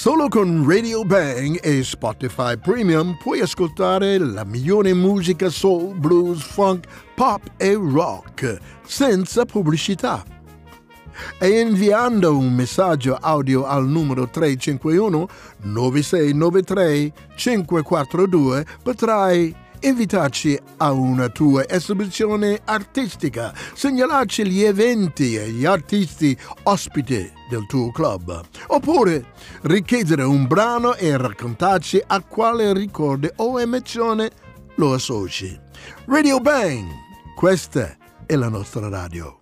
Solo con Radio Bang e Spotify Premium puoi ascoltare la migliore musica soul, blues, funk, pop e rock senza pubblicità. E inviando un messaggio audio al numero 351 9693 542 potrai invitarci a una tua esibizione artistica, segnalarci gli eventi e gli artisti ospiti del tuo club, oppure richiedere un brano e raccontarci a quale ricordo o emozione lo associ. Radio Bang, questa è la nostra radio.